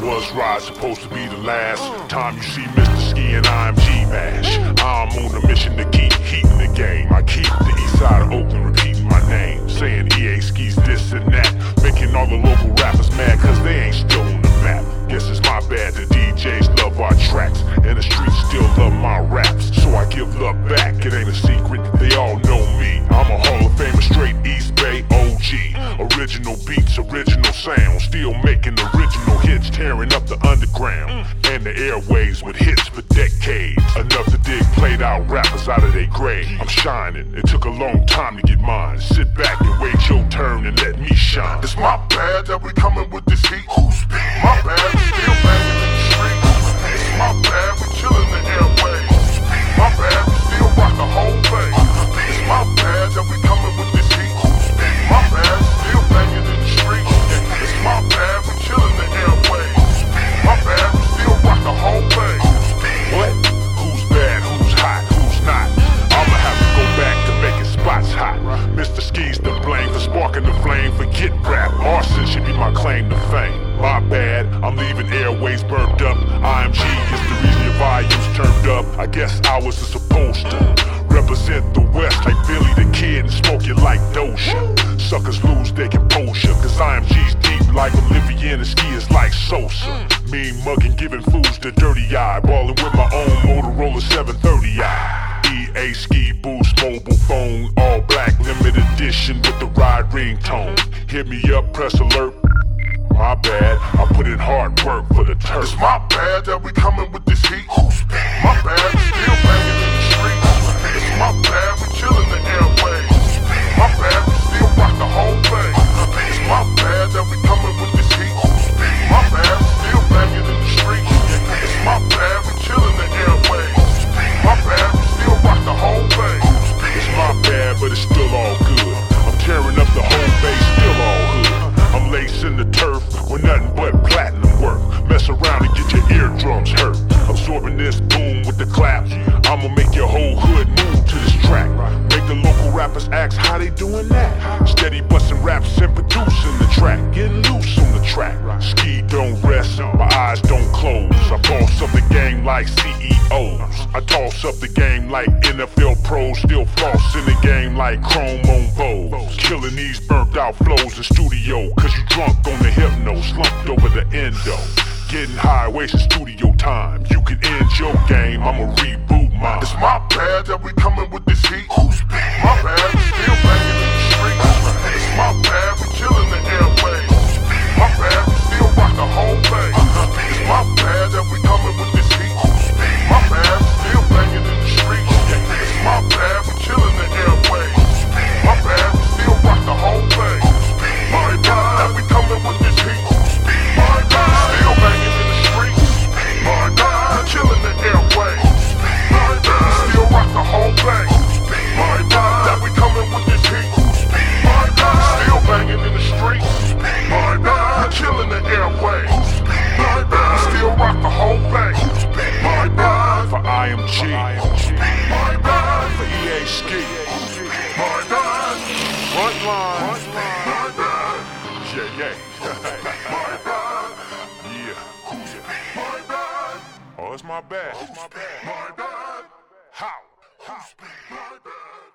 was right, supposed to be the last time you see Mr. Ski and IMG mash. I'm on a mission to keep heating the game. I tearing up the underground and the airways with hits for decades. Enough to dig played out rappers out of their grave. I'm shining, it took a long time to get mine. Sit back and wait your turn and let me shine. It's my bad that we coming with this heat. My bad, we still my claim to fame. My bad, I'm leaving airways burned up. IMG is the reason your volume's turned up. I guess I was supposed to represent the West like Billy the Kid and smoke it like Doja. Suckers lose their composure, cause IMG's deep like Olivia and the ski like Sosa. Mean mugging, giving fools the dirty eye. Ballin' with my own Motorola 730i. EA Ski Boost mobile phone, all black, limited edition with the ride ringtone. Hit me up, press alert. Hard work for the turf. It's my bad that we coming with this heat. Doing that. Steady busting raps and producing the track. Getting loose on the track. Ski don't rest, my eyes don't close. I boss up the game like CEOs. I toss up the game like NFL pros. Still floss in the game like chrome on bows. Killing these burnt out flows in studio. Cause you drunk on the hypno, slumped over the endo. Getting high, wasting studio time. You can end your game, I'ma reboot mine. It's my IMG, my bad, for EA Ski, my bad, Frontline, my bad, yeah, yeah. my bad, yeah. my bad, Oh, it's my bad. It's my bad. my bad, How? How? my bad.